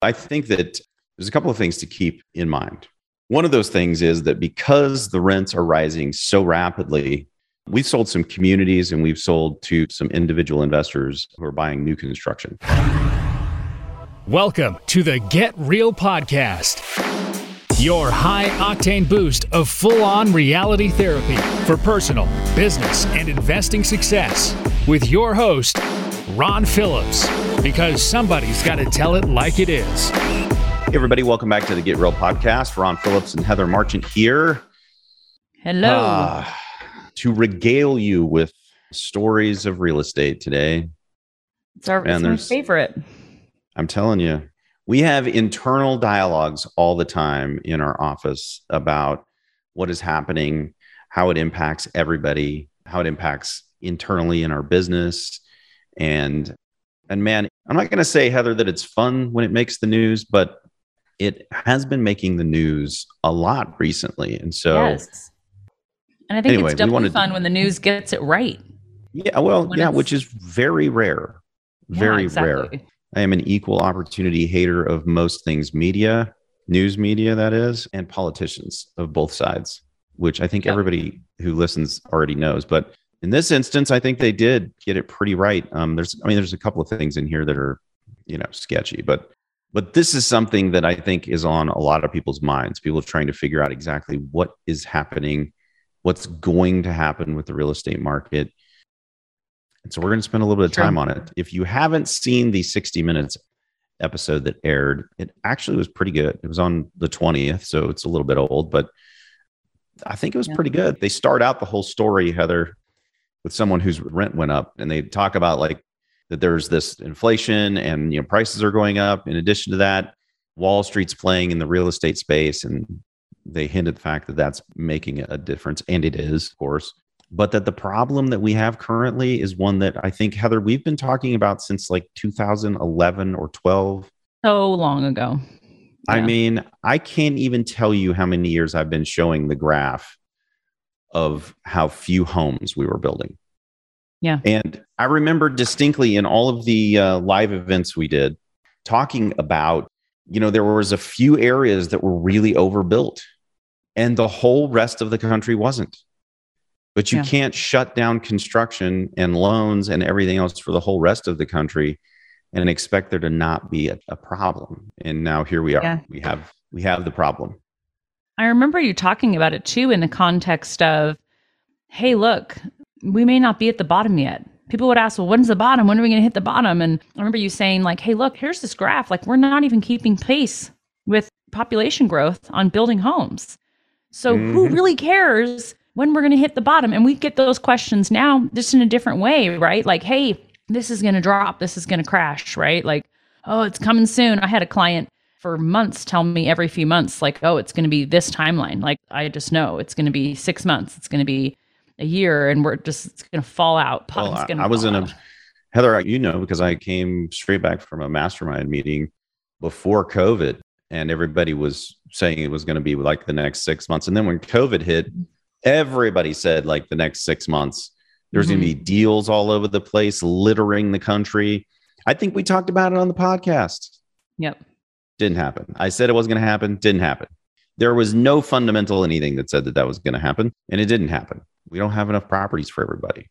I think that there's a couple of things to keep in mind. One of those things is that because the rents are rising so rapidly, we've sold some communities and we've sold to some individual investors who are buying new construction. Welcome to the Get Real Podcast, your high octane boost of full on reality therapy for personal, business, and investing success with your host, Ron Phillips, because somebody's got to tell it like it is. Hey, everybody, welcome back to the Get Real podcast. Ron Phillips and Heather Marchant here. Hello. Uh, to regale you with stories of real estate today. It's, our, it's my favorite. I'm telling you, we have internal dialogues all the time in our office about what is happening, how it impacts everybody, how it impacts internally in our business. And and man, I'm not going to say Heather that it's fun when it makes the news, but it has been making the news a lot recently. And so, yes. and I think anyway, it's definitely fun when the news gets it right. Yeah. Well, when yeah, which is very rare. Very yeah, exactly. rare. I am an equal opportunity hater of most things media, news media, that is, and politicians of both sides, which I think yep. everybody who listens already knows. But in this instance, I think they did get it pretty right. Um, there's, I mean, there's a couple of things in here that are, you know, sketchy, but but this is something that I think is on a lot of people's minds. People trying to figure out exactly what is happening, what's going to happen with the real estate market. And so we're going to spend a little bit of time on it. If you haven't seen the 60 Minutes episode that aired, it actually was pretty good. It was on the 20th, so it's a little bit old, but I think it was yeah. pretty good. They start out the whole story, Heather, with someone whose rent went up, and they talk about like that there's this inflation and you know prices are going up. In addition to that, Wall Street's playing in the real estate space, and they hint at the fact that that's making a difference, and it is, of course. But that the problem that we have currently is one that I think Heather we've been talking about since like 2011 or 12. So long ago. Yeah. I mean, I can't even tell you how many years I've been showing the graph of how few homes we were building. Yeah. And I remember distinctly in all of the uh, live events we did talking about, you know, there was a few areas that were really overbuilt and the whole rest of the country wasn't. But you yeah. can't shut down construction and loans and everything else for the whole rest of the country and expect there to not be a, a problem. And now here we are. Yeah. We have we have the problem. I remember you talking about it too in the context of, hey, look, we may not be at the bottom yet. People would ask, well, when's the bottom? When are we going to hit the bottom? And I remember you saying, like, hey, look, here's this graph. Like, we're not even keeping pace with population growth on building homes. So, mm-hmm. who really cares when we're going to hit the bottom? And we get those questions now just in a different way, right? Like, hey, this is going to drop. This is going to crash, right? Like, oh, it's coming soon. I had a client for months tell me every few months, like, oh, it's going to be this timeline. Like, I just know it's going to be six months. It's going to be a year and we're just it's going to fall out. Well, I, I was in out. a Heather, you know, because I came straight back from a mastermind meeting before COVID, and everybody was saying it was going to be like the next six months. And then when COVID hit, everybody said like the next six months. There's mm-hmm. going to be deals all over the place, littering the country. I think we talked about it on the podcast. Yep. Didn't happen. I said it wasn't going to happen. Didn't happen. There was no fundamental anything that said that that was going to happen, and it didn't happen. We don't have enough properties for everybody.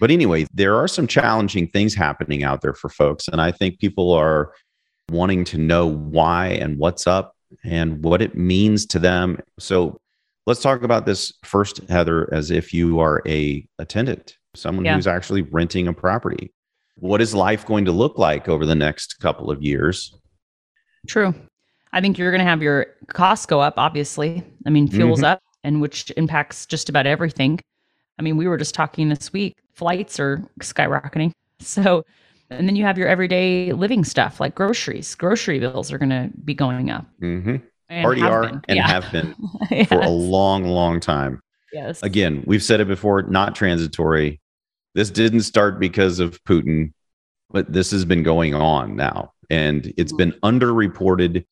But anyway, there are some challenging things happening out there for folks. And I think people are wanting to know why and what's up and what it means to them. So let's talk about this first, Heather, as if you are a, a tenant, someone yeah. who's actually renting a property. What is life going to look like over the next couple of years? True. I think you're going to have your costs go up, obviously. I mean, fuel's mm-hmm. up, and which impacts just about everything. I mean, we were just talking this week, flights are skyrocketing. So, and then you have your everyday living stuff like groceries. Grocery bills are going to be going up. Mm-hmm. Already are been. and yeah. have been yes. for a long, long time. Yes. Again, we've said it before, not transitory. This didn't start because of Putin, but this has been going on now. And it's been mm-hmm. underreported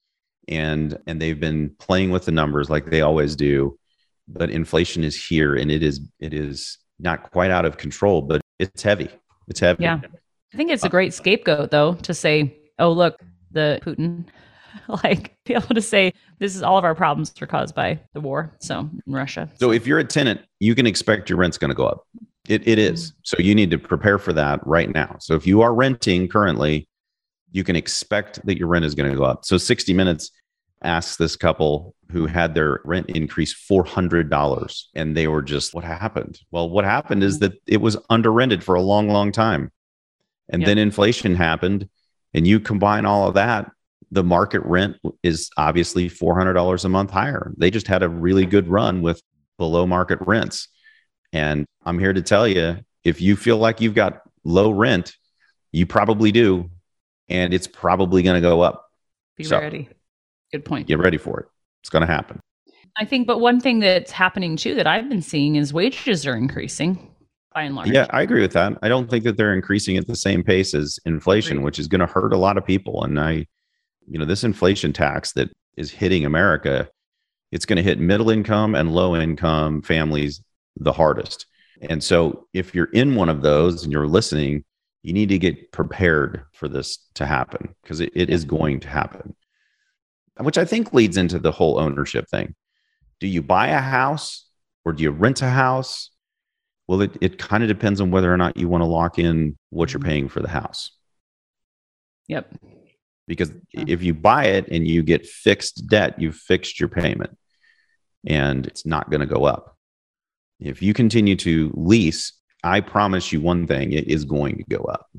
and and they've been playing with the numbers like they always do but inflation is here and it is it is not quite out of control, but it's heavy. It's heavy. Yeah. I think it's a great scapegoat though to say, oh look, the Putin like be able to say this is all of our problems are caused by the war. So in Russia. So if you're a tenant, you can expect your rent's going to go up. It, it is. So you need to prepare for that right now. So if you are renting currently, you can expect that your rent is going to go up. So 60 Minutes asked this couple who had their rent increase $400 and they were just, what happened? Well, what happened is mm-hmm. that it was under rented for a long, long time. And yep. then inflation happened and you combine all of that, the market rent is obviously $400 a month higher. They just had a really good run with below market rents. And I'm here to tell you if you feel like you've got low rent, you probably do. And it's probably going to go up. Be so, ready. Good point. Get ready for it. It's going to happen. I think, but one thing that's happening too that I've been seeing is wages are increasing by and large. Yeah, I agree with that. I don't think that they're increasing at the same pace as inflation, which is going to hurt a lot of people. And I, you know, this inflation tax that is hitting America, it's going to hit middle income and low income families the hardest. And so if you're in one of those and you're listening, you need to get prepared for this to happen because it, it is going to happen. Which I think leads into the whole ownership thing. Do you buy a house or do you rent a house? Well, it, it kind of depends on whether or not you want to lock in what you're mm-hmm. paying for the house. Yep. Because if you buy it and you get fixed debt, you've fixed your payment and it's not going to go up. If you continue to lease, I promise you one thing, it is going to go up.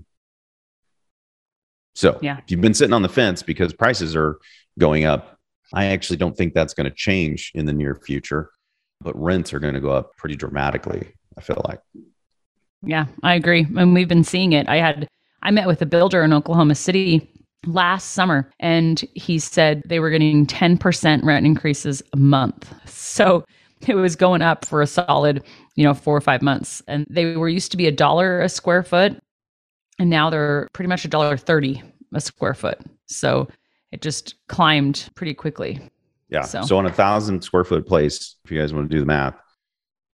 So yeah. if you've been sitting on the fence because prices are going up, I actually don't think that's going to change in the near future, but rents are going to go up pretty dramatically, I feel like. Yeah, I agree. And we've been seeing it. I had I met with a builder in Oklahoma City last summer and he said they were getting 10% rent increases a month. So it was going up for a solid, you know, four or five months. And they were used to be a dollar a square foot. And now they're pretty much a dollar 30 a square foot. So it just climbed pretty quickly. Yeah. So, so on a thousand square foot place, if you guys want to do the math,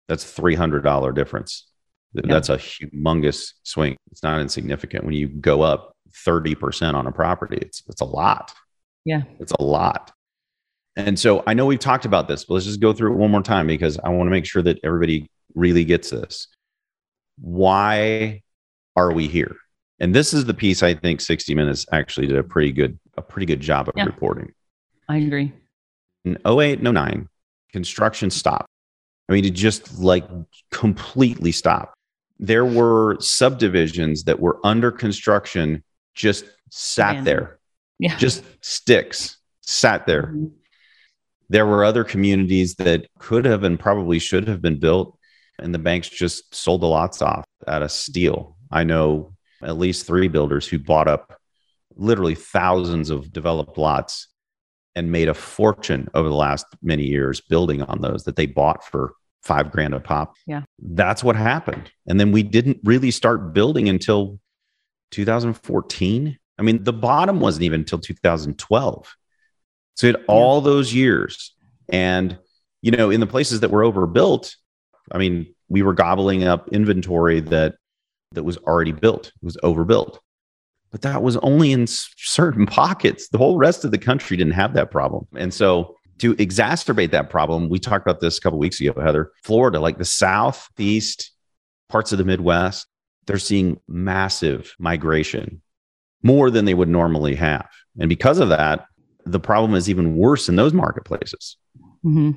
that's $300 difference. That's a humongous swing. It's not insignificant when you go up 30% on a property. It's, it's a lot. Yeah. It's a lot. And so I know we've talked about this, but let's just go through it one more time because I want to make sure that everybody really gets this. Why are we here? And this is the piece I think 60 Minutes actually did a pretty good a pretty good job of yeah, reporting. I agree. In 08 and 09, construction stopped. I mean, it just like completely stopped. There were subdivisions that were under construction, just sat Man. there. Yeah. Just sticks sat there. Mm-hmm. There were other communities that could have and probably should have been built, and the banks just sold the lots off at a steal. I know at least three builders who bought up literally thousands of developed lots and made a fortune over the last many years building on those that they bought for five grand a pop. Yeah. That's what happened. And then we didn't really start building until 2014. I mean, the bottom wasn't even until 2012. So it all those years. And, you know, in the places that were overbuilt, I mean, we were gobbling up inventory that that was already built, it was overbuilt. But that was only in certain pockets. The whole rest of the country didn't have that problem. And so to exacerbate that problem, we talked about this a couple weeks ago, Heather. Florida, like the southeast parts of the Midwest, they're seeing massive migration, more than they would normally have. And because of that, the problem is even worse in those marketplaces. Mm-hmm.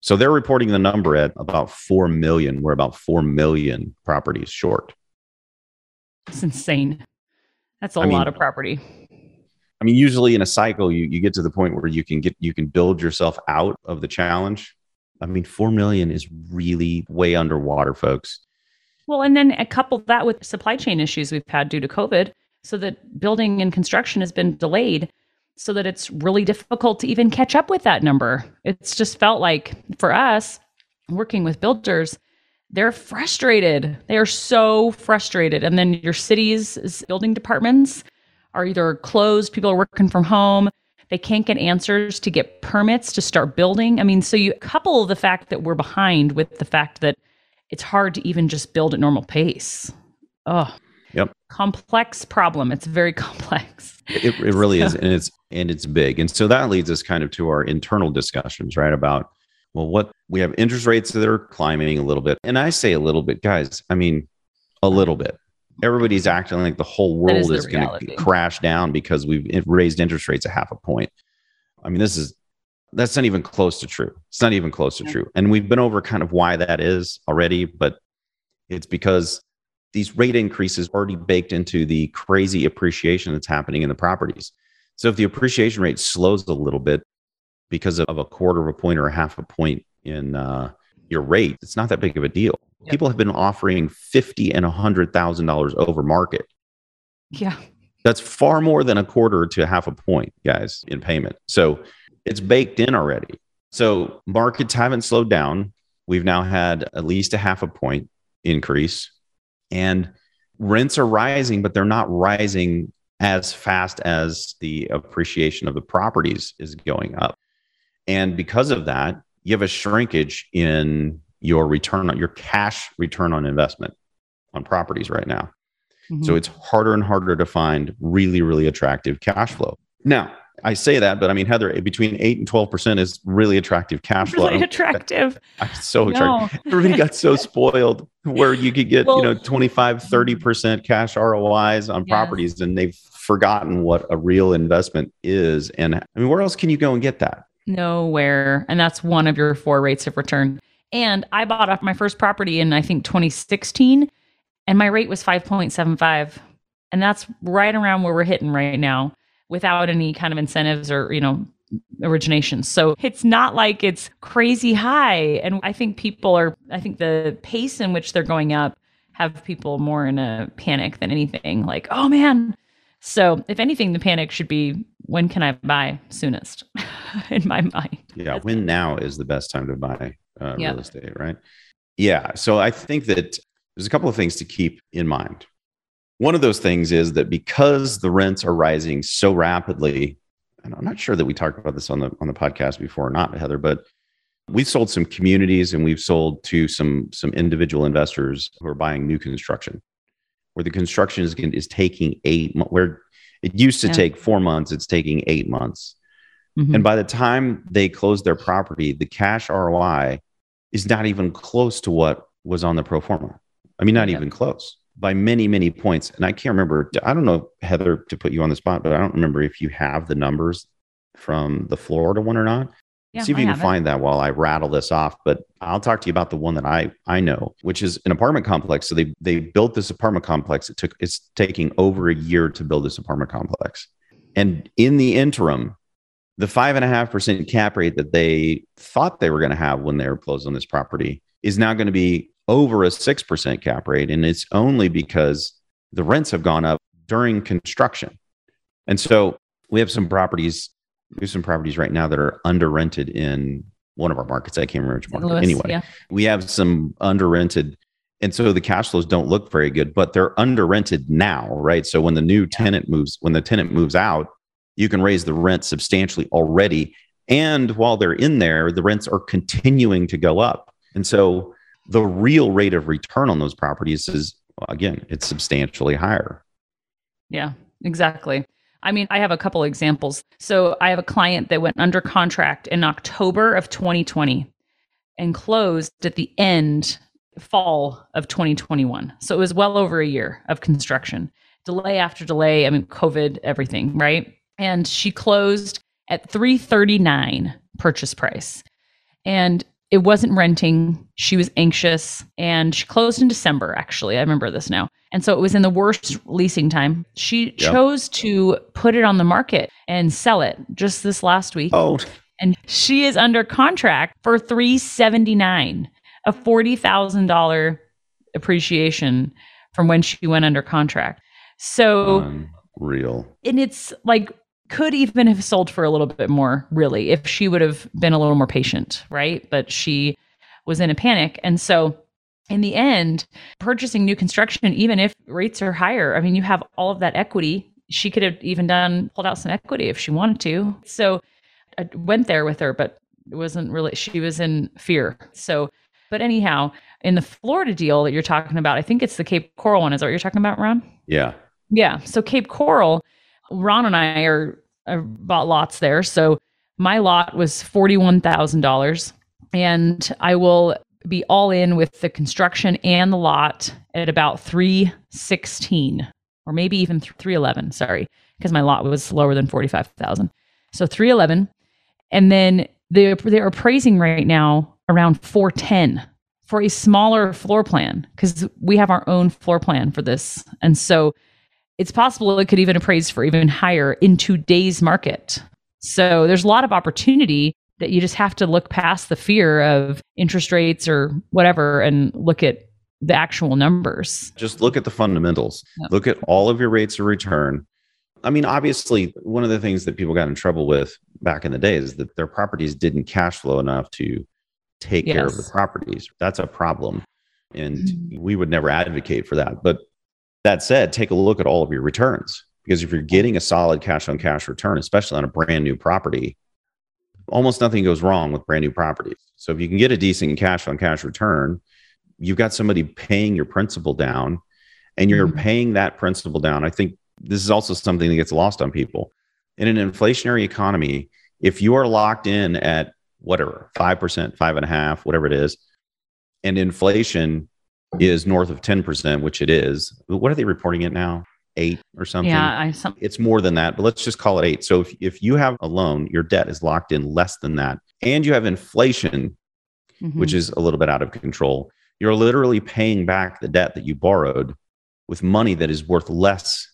So they're reporting the number at about 4 million. We're about 4 million properties short. It's insane. That's a I lot mean, of property. I mean, usually in a cycle, you, you get to the point where you can get, you can build yourself out of the challenge. I mean, 4 million is really way underwater, folks. Well, and then a couple that with supply chain issues we've had due to COVID, so that building and construction has been delayed so that it's really difficult to even catch up with that number. It's just felt like for us working with builders, they're frustrated. They are so frustrated. And then your cities' building departments are either closed, people are working from home, they can't get answers to get permits to start building. I mean, so you couple the fact that we're behind with the fact that it's hard to even just build at normal pace. Oh. Complex problem. It's very complex. It, it really so. is, and it's and it's big, and so that leads us kind of to our internal discussions, right? About well, what we have interest rates that are climbing a little bit, and I say a little bit, guys. I mean, a little bit. Everybody's acting like the whole world is, is going to crash down because we've raised interest rates a half a point. I mean, this is that's not even close to true. It's not even close to yeah. true. And we've been over kind of why that is already, but it's because these rate increases already baked into the crazy appreciation that's happening in the properties. So if the appreciation rate slows a little bit because of a quarter of a point or a half a point in uh, your rate, it's not that big of a deal. Yep. People have been offering fifty and a hundred thousand dollars over market. Yeah, that's far more than a quarter to half a point, guys, in payment. So it's baked in already. So markets haven't slowed down. We've now had at least a half a point increase and rents are rising, but they're not rising as fast as the appreciation of the properties is going up. And because of that, you have a shrinkage in your return on your cash return on investment on properties right now. Mm-hmm. So it's harder and harder to find really, really attractive cash flow. Now, I say that, but I mean, Heather, between eight and twelve percent is really attractive cash flow. Really attractive. I'm so no. attractive. Everybody got so spoiled where you could get, well, you know, 25, 30 percent cash ROIs on yes. properties, and they've forgotten what a real investment is. And I mean, where else can you go and get that? Nowhere. And that's one of your four rates of return. And I bought off my first property in I think 2016, and my rate was 5.75. And that's right around where we're hitting right now without any kind of incentives or, you know, origination. So it's not like it's crazy high. And I think people are, I think the pace in which they're going up have people more in a panic than anything. Like, oh man. So if anything, the panic should be when can I buy soonest in my mind. Yeah. When now is the best time to buy uh, yep. real estate, right? Yeah. So I think that there's a couple of things to keep in mind. One of those things is that because the rents are rising so rapidly, and I'm not sure that we talked about this on the on the podcast before or not, Heather, but we've sold some communities and we've sold to some some individual investors who are buying new construction, where the construction is is taking eight where it used to yeah. take four months, it's taking eight months. Mm-hmm. And by the time they close their property, the cash ROI is not even close to what was on the pro forma. I mean, not even close by many, many points. And I can't remember, I don't know, Heather, to put you on the spot, but I don't remember if you have the numbers from the Florida one or not. Yeah, See if you can find that while I rattle this off. But I'll talk to you about the one that I I know, which is an apartment complex. So they they built this apartment complex. It took it's taking over a year to build this apartment complex. And in the interim, the five and a half percent cap rate that they thought they were going to have when they were closed on this property is now going to be over a 6% cap rate. And it's only because the rents have gone up during construction. And so we have some properties, we have some properties right now that are under rented in one of our markets. I can't remember which market. Louis, anyway, yeah. we have some under rented. And so the cash flows don't look very good, but they're under rented now, right? So when the new tenant moves, when the tenant moves out, you can raise the rent substantially already. And while they're in there, the rents are continuing to go up. And so the real rate of return on those properties is again it's substantially higher. Yeah exactly. I mean i have a couple examples. So i have a client that went under contract in october of 2020 and closed at the end fall of 2021 so it was well over a year of construction. Delay after delay i mean covid everything right? And she closed at 339 purchase price. And it wasn't renting. She was anxious and she closed in December, actually. I remember this now. And so it was in the worst leasing time. She yep. chose to put it on the market and sell it just this last week. Oh. And she is under contract for 379, a $40,000 appreciation from when she went under contract. So real. And it's like could even have sold for a little bit more, really, if she would have been a little more patient, right? But she was in a panic. And so, in the end, purchasing new construction, even if rates are higher, I mean, you have all of that equity. She could have even done, pulled out some equity if she wanted to. So, I went there with her, but it wasn't really, she was in fear. So, but anyhow, in the Florida deal that you're talking about, I think it's the Cape Coral one. Is that what you're talking about, Ron? Yeah. Yeah. So, Cape Coral, Ron and I are, are bought lots there. So my lot was $41,000 and I will be all in with the construction and the lot at about 316 or maybe even 311, sorry, because my lot was lower than 45,000. So 311 and then they they're appraising right now around 410 for a smaller floor plan because we have our own floor plan for this. And so it's possible it could even appraise for even higher in today's market. So there's a lot of opportunity that you just have to look past the fear of interest rates or whatever and look at the actual numbers. Just look at the fundamentals. Yep. Look at all of your rates of return. I mean, obviously, one of the things that people got in trouble with back in the day is that their properties didn't cash flow enough to take yes. care of the properties. That's a problem. And mm-hmm. we would never advocate for that. But that said, take a look at all of your returns because if you're getting a solid cash on cash return, especially on a brand new property, almost nothing goes wrong with brand new properties. So if you can get a decent cash on cash return, you've got somebody paying your principal down and you're mm-hmm. paying that principal down. I think this is also something that gets lost on people. In an inflationary economy, if you are locked in at whatever, 5%, five and a half, whatever it is, and inflation is north of 10%, which it is. What are they reporting it now? Eight or something? Yeah, I, some- it's more than that, but let's just call it eight. So if, if you have a loan, your debt is locked in less than that, and you have inflation, mm-hmm. which is a little bit out of control, you're literally paying back the debt that you borrowed with money that is worth less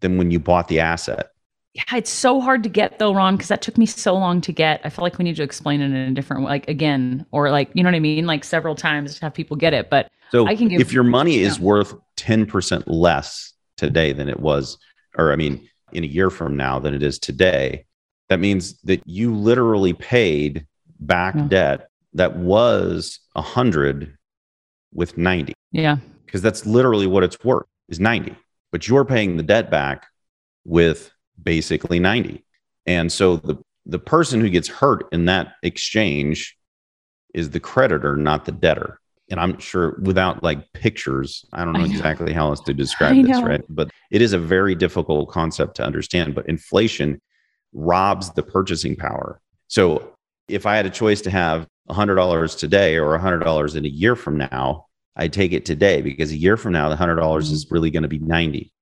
than when you bought the asset. Yeah, it's so hard to get though, Ron, because that took me so long to get. I feel like we need to explain it in a different way, like again, or like you know what I mean, like several times to have people get it. But so I can give, if your money is worth ten percent less today than it was, or I mean, in a year from now than it is today, that means that you literally paid back yeah. debt that was a hundred with ninety. Yeah, because that's literally what it's worth is ninety, but you're paying the debt back with basically 90. And so the the person who gets hurt in that exchange is the creditor, not the debtor. And I'm sure without like pictures, I don't know, I know. exactly how else to describe this, right? But it is a very difficult concept to understand. But inflation robs the purchasing power. So if I had a choice to have $100 today or $100 in a year from now, I'd take it today because a year from now, the $100 mm-hmm. is really going to be 90.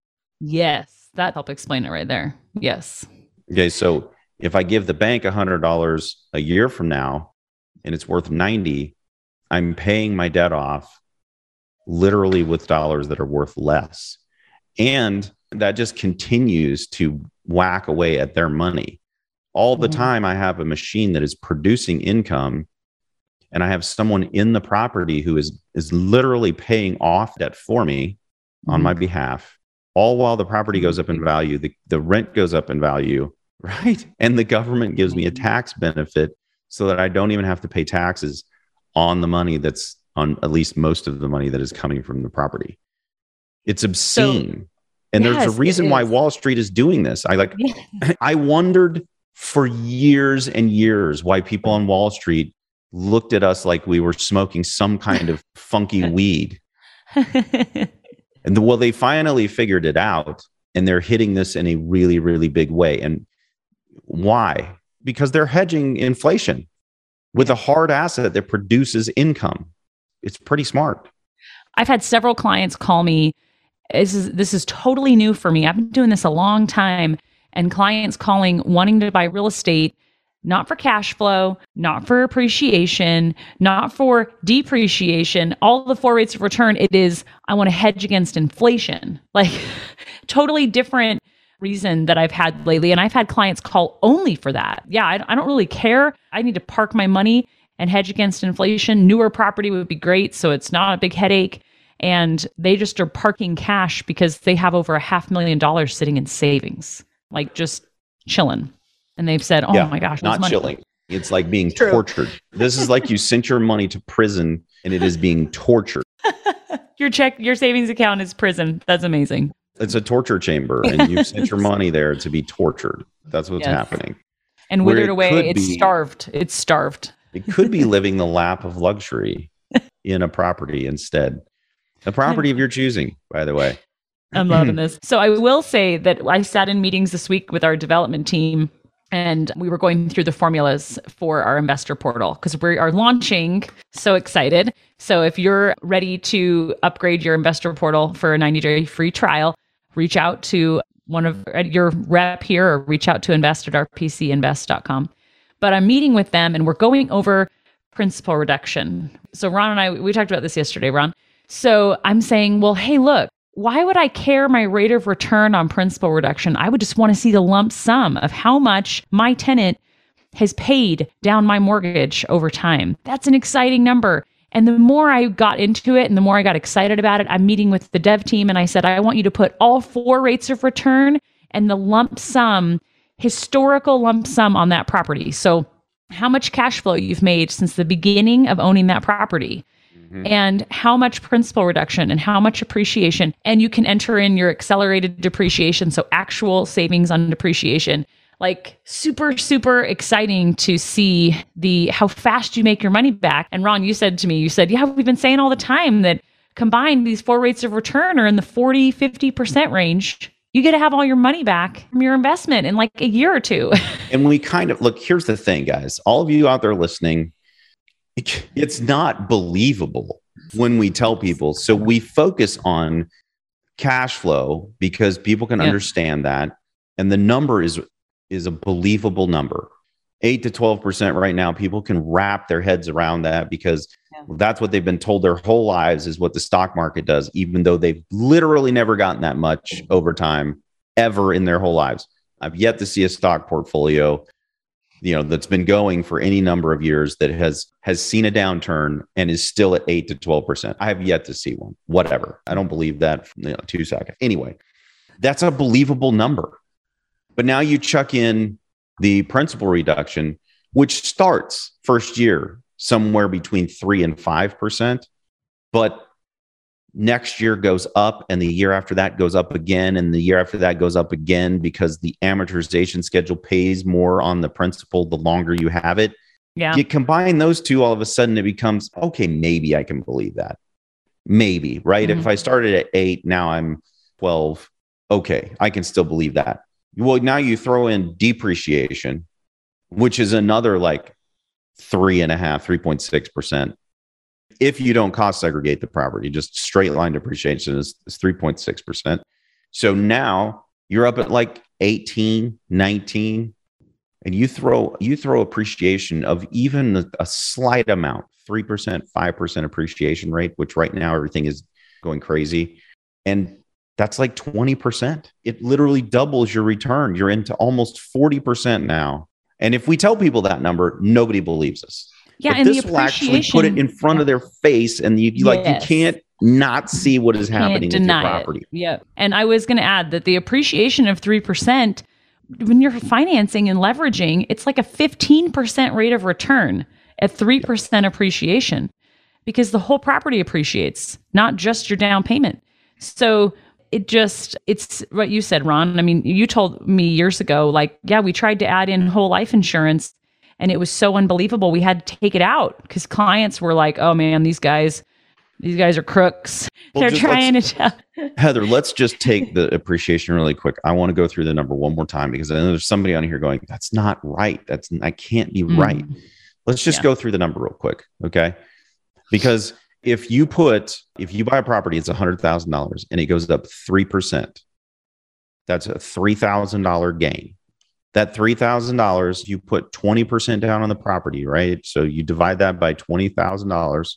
Yes that help explain it right there. Yes. Okay, so if I give the bank a hundred dollars a year from now, and it's worth ninety, I'm paying my debt off literally with dollars that are worth less, and that just continues to whack away at their money. All the mm-hmm. time, I have a machine that is producing income, and I have someone in the property who is is literally paying off debt for me mm-hmm. on my behalf all while the property goes up in value, the, the rent goes up in value, right? And the government gives me a tax benefit so that I don't even have to pay taxes on the money that's on at least most of the money that is coming from the property. It's obscene. So, and yes, there's a reason why Wall Street is doing this. I like I wondered for years and years why people on Wall Street looked at us like we were smoking some kind of funky weed. And the, well, they finally figured it out and they're hitting this in a really, really big way. And why? Because they're hedging inflation with a hard asset that produces income. It's pretty smart. I've had several clients call me. This is, this is totally new for me. I've been doing this a long time, and clients calling wanting to buy real estate not for cash flow, not for appreciation, not for depreciation, all the four rates of return. It is, I want to hedge against inflation. Like, totally different reason that I've had lately. And I've had clients call only for that. Yeah, I, I don't really care. I need to park my money and hedge against inflation. Newer property would be great. So it's not a big headache. And they just are parking cash because they have over a half million dollars sitting in savings, like just chilling and they've said, "Oh yeah, my gosh, not chilling." It's like being it's tortured. This is like you sent your money to prison and it is being tortured. your check, your savings account is prison. That's amazing. It's a torture chamber, and you sent your money there to be tortured. That's what's yes. happening. And withered it away, it's be, starved. It's starved. It could be living the lap of luxury in a property instead. A property of your choosing, by the way. I'm loving this. So I will say that I sat in meetings this week with our development team and we were going through the formulas for our investor portal because we are launching. So excited. So if you're ready to upgrade your investor portal for a 90 day free trial, reach out to one of uh, your rep here or reach out to invest at rpcinvest.com. But I'm meeting with them and we're going over principal reduction. So Ron and I, we talked about this yesterday, Ron. So I'm saying, well, hey, look, why would I care my rate of return on principal reduction? I would just want to see the lump sum of how much my tenant has paid down my mortgage over time. That's an exciting number. And the more I got into it and the more I got excited about it, I'm meeting with the dev team and I said, I want you to put all four rates of return and the lump sum, historical lump sum on that property. So, how much cash flow you've made since the beginning of owning that property mm-hmm. and how much principal reduction and how much appreciation. And you can enter in your accelerated depreciation. So actual savings on depreciation. Like super, super exciting to see the how fast you make your money back. And Ron, you said to me, you said, Yeah, we've been saying all the time that combined these four rates of return are in the 40, 50% range you get to have all your money back from your investment in like a year or two. and we kind of look, here's the thing, guys. All of you out there listening, it's not believable when we tell people. So we focus on cash flow because people can yeah. understand that and the number is is a believable number 8 to 12% right now people can wrap their heads around that because yeah. that's what they've been told their whole lives is what the stock market does even though they've literally never gotten that much mm-hmm. over time ever in their whole lives i've yet to see a stock portfolio you know that's been going for any number of years that has has seen a downturn and is still at 8 to 12% i have yet to see one. Whatever. I don't believe that you know, two seconds. Anyway that's a believable number. But now you chuck in the principal reduction which starts first year somewhere between 3 and 5% but next year goes up and the year after that goes up again and the year after that goes up again because the amortization schedule pays more on the principal the longer you have it. Yeah. You combine those two all of a sudden it becomes okay maybe i can believe that. Maybe right? Mm-hmm. if i started at 8 now i'm 12 okay i can still believe that. Well now you throw in depreciation which is another like three and a half 3.6 percent if you don't cost segregate the property, just straight line depreciation is, is 3.6%. So now you're up at like 18, 19, and you throw you throw appreciation of even a, a slight amount, 3%, 5% appreciation rate, which right now everything is going crazy. And that's like 20%. It literally doubles your return. You're into almost 40% now. And if we tell people that number, nobody believes us. Yeah, but and this will actually put it in front yeah. of their face, and you, you yes. like you can't not see what is happening with your property. It. Yeah, and I was going to add that the appreciation of three percent when you're financing and leveraging, it's like a fifteen percent rate of return at three percent appreciation, because the whole property appreciates, not just your down payment. So it just it's what you said ron i mean you told me years ago like yeah we tried to add in whole life insurance and it was so unbelievable. We had to take it out because clients were like, "Oh man, these guys, these guys are crooks. Well, They're trying to tell." Heather, let's just take the appreciation really quick. I want to go through the number one more time because I know there's somebody on here going, "That's not right. That's I can't be mm. right." Let's just yeah. go through the number real quick, okay? Because if you put if you buy a property, it's a hundred thousand dollars and it goes up three percent. That's a three thousand dollar gain that $3,000, you put 20% down on the property, right? So you divide that by $20,000.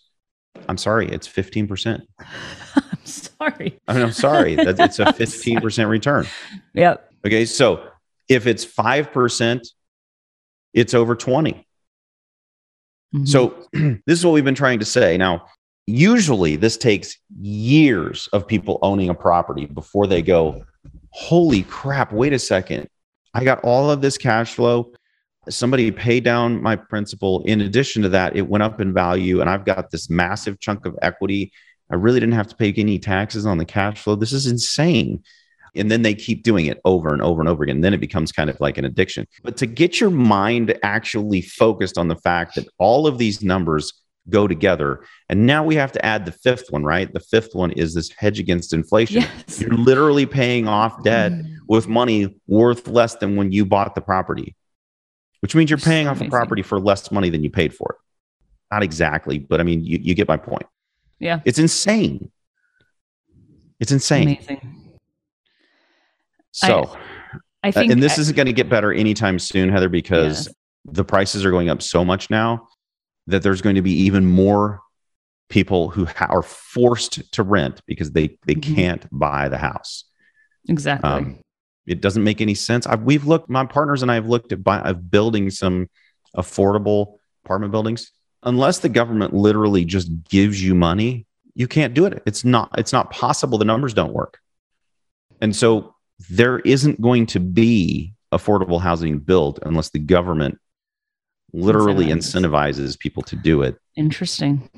I'm sorry, it's 15%. I'm sorry. I mean, I'm sorry. That it's a 15% return. Yep. Okay. So if it's 5%, it's over 20. Mm-hmm. So this is what we've been trying to say. Now, usually this takes years of people owning a property before they go, holy crap, wait a second. I got all of this cash flow. Somebody paid down my principal. In addition to that, it went up in value, and I've got this massive chunk of equity. I really didn't have to pay any taxes on the cash flow. This is insane. And then they keep doing it over and over and over again. And then it becomes kind of like an addiction. But to get your mind actually focused on the fact that all of these numbers go together. And now we have to add the fifth one, right? The fifth one is this hedge against inflation. Yes. You're literally paying off debt mm. With money worth less than when you bought the property, which means you're paying off a property for less money than you paid for it. Not exactly, but I mean, you, you get my point. Yeah. It's insane. It's insane. Amazing. So, I, I think, uh, and this I, isn't going to get better anytime soon, Heather, because the prices are going up so much now that there's going to be even more people who ha- are forced to rent because they they mm-hmm. can't buy the house. Exactly. Um, it doesn't make any sense. I've, we've looked, my partners and I have looked at buy, of building some affordable apartment buildings. Unless the government literally just gives you money, you can't do it. It's not. It's not possible. The numbers don't work. And so there isn't going to be affordable housing built unless the government literally incentivizes. incentivizes people to do it. Interesting.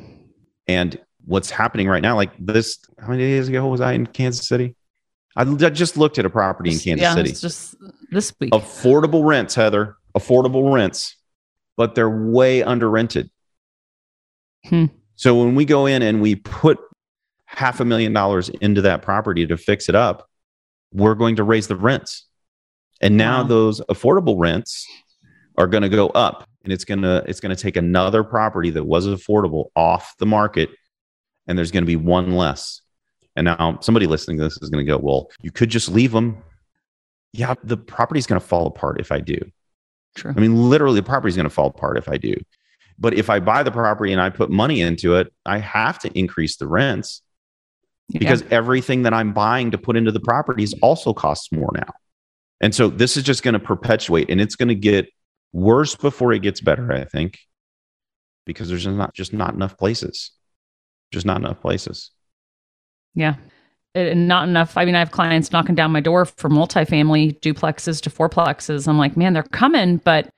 And what's happening right now, like this, how many days ago was I in Kansas City? I, just looked at a property in Kansas yeah, City. just this week. Affordable rents, Heather. Affordable rents, but they're way under rented. Hmm. So when we go in and we put half a million dollars into that property to fix it up, we're going to raise the rents. And now wow. those affordable rents are going to go up and it's going to it's going to take another property that was affordable off the market and there's going to be one less and now somebody listening to this is going to go well you could just leave them yeah the property's going to fall apart if i do True. i mean literally the property's going to fall apart if i do but if i buy the property and i put money into it i have to increase the rents yeah. because everything that i'm buying to put into the properties also costs more now and so this is just going to perpetuate and it's going to get worse before it gets better, I think, because there's just not just not enough places. Just not enough places. Yeah. It, not enough. I mean, I have clients knocking down my door for multifamily duplexes to fourplexes. I'm like, man, they're coming, but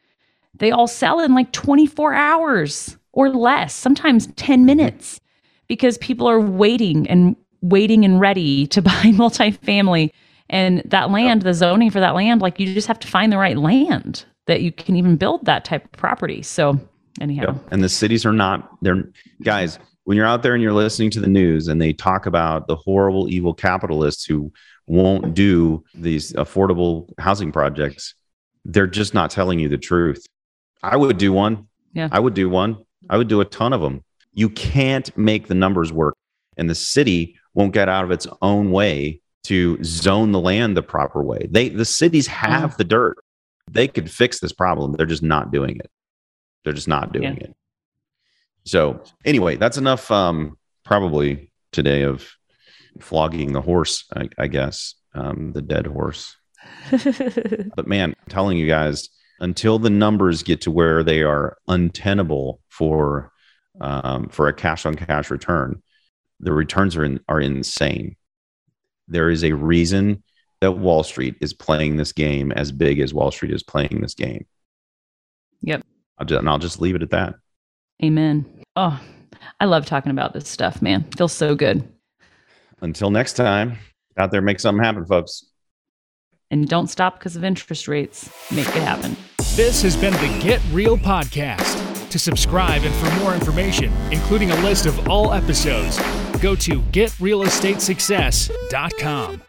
they all sell in like 24 hours or less, sometimes 10 mm-hmm. minutes, because people are waiting and waiting and ready to buy multifamily. And that land, the zoning for that land, like you just have to find the right land that you can even build that type of property. So anyhow. Yep. And the cities are not they're guys, when you're out there and you're listening to the news and they talk about the horrible evil capitalists who won't do these affordable housing projects, they're just not telling you the truth. I would do one. Yeah. I would do one. I would do a ton of them. You can't make the numbers work and the city won't get out of its own way to zone the land the proper way. They the cities have mm. the dirt they could fix this problem. They're just not doing it. They're just not doing yeah. it. So anyway, that's enough. Um, probably today of flogging the horse. I, I guess um, the dead horse. but man, I'm telling you guys, until the numbers get to where they are untenable for um, for a cash on cash return, the returns are in, are insane. There is a reason that Wall Street is playing this game as big as Wall Street is playing this game. Yep. I'll just, and I'll just leave it at that. Amen. Oh, I love talking about this stuff, man. Feels so good. Until next time, out there, make something happen, folks. And don't stop because of interest rates. Make it happen. This has been the Get Real Podcast. To subscribe and for more information, including a list of all episodes, go to getrealestatesuccess.com.